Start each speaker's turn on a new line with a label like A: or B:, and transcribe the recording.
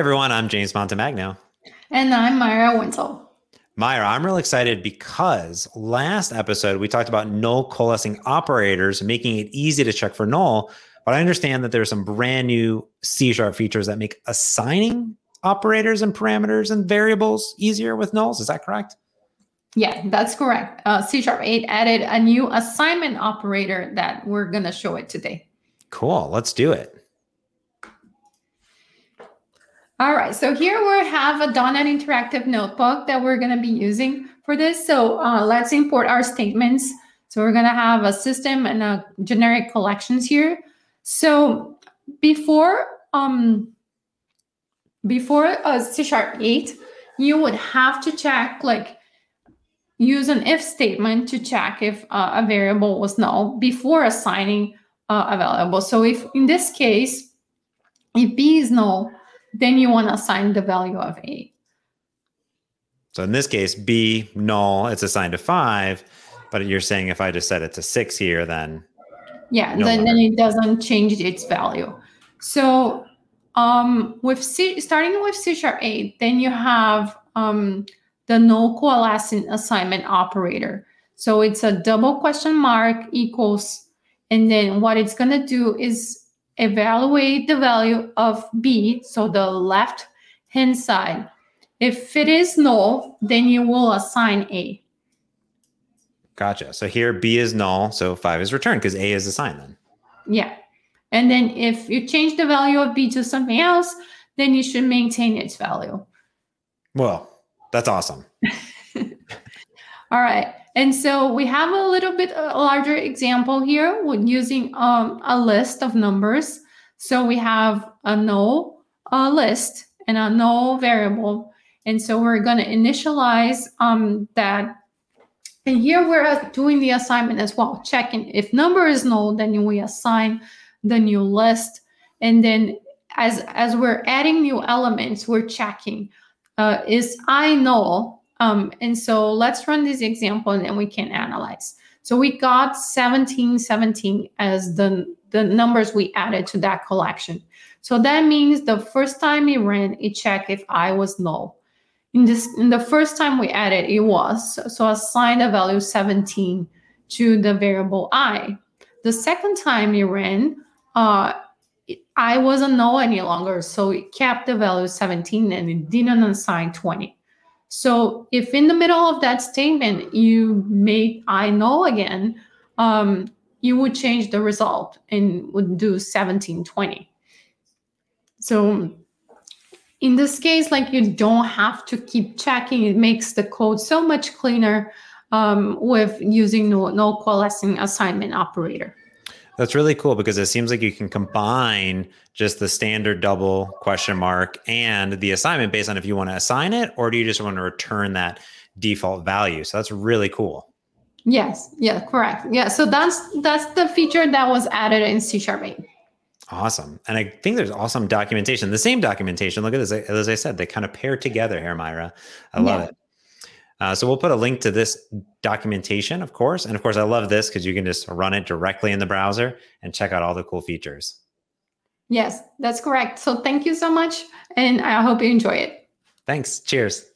A: I'm James Montemagno.
B: And I'm Maira Wenzel.
A: Maira, I'm real excited because last episode we talked about null coalescing operators, making it easy to check for null. But I understand that there are some brand new C sharp features that make assigning operators and parameters and variables easier with nulls. Is that correct?
B: Yeah, that's correct. Uh, C Sharp 8 added a new assignment operator that we're going to show it today.
A: Cool. Let's do it.
B: All right. So here we have a .NET Interactive notebook that we're going to be using for this. So uh, let's import our statements. So we're going to have a system and a generic collections here. So before um, before uh, C Sharp 8, you would have to check like use an if statement to check if uh, a variable was null before assigning uh, a variable. So if in this case, if b is null, then you want to assign the value of a.
A: So in this case, b null, it's assigned to five, but you're saying if I just set it to six here, then
B: yeah, no then, then it doesn't change its value. So um, with C, starting with C sharp 8, then you have um, the null coalescing assignment operator. So it's a double question mark equals, and then what it's going to do is evaluate the value of B, so the left hand side. If it is null, then you will assign A.
A: Gotcha. So here B is null, so 5 is returned because A is assigned then.
B: Yeah. And then if you change the value of B to something else, then you should maintain its value.
A: Well, that's awesome.
B: All right. And so we have a little bit a larger example here with using um, a list of numbers. So we have a null list and a null variable. And so we're going to initialize um, that. And here we're doing the assignment as well, checking if number is null, then we assign the new list. And then as, as we're adding new elements, we're checking uh, is I null? Um, and so let's run this example and then we can analyze. So we got 17, 17 as the, the numbers we added to that collection. So that means the first time it ran, it checked if I was null. In this, in the first time we added, it was. So assign the value 17 to the variable I. The second time it ran, uh, I wasn't null any longer. So it kept the value 17 and it didn't assign 20. So if in the middle of that statement you make I null again, um, you would change the result and would do 1720. So in this case, like you don't have to keep checking. It makes the code so much cleaner um, with using no, null coalescing assignment operator.
A: That's really cool because it seems like you can combine just the standard double question mark and the assignment based on if you want to assign it or do you just want to return that default value. So that's really cool.
B: Yes, yeah, correct. Yeah, so that's that's the feature that was added in C Sharp 8.
A: Awesome. And I think there's awesome documentation. The same documentation. Look at this. As I said, they kind of pair together here, Maira. I love yeah. it. Uh, so we'll put a link to this documentation, of course. And of course, I love this because you can just run it directly in the browser and check out all the cool features.
B: Yes, that's correct. So thank you so much. And I hope you enjoy it.
A: Thanks. Cheers.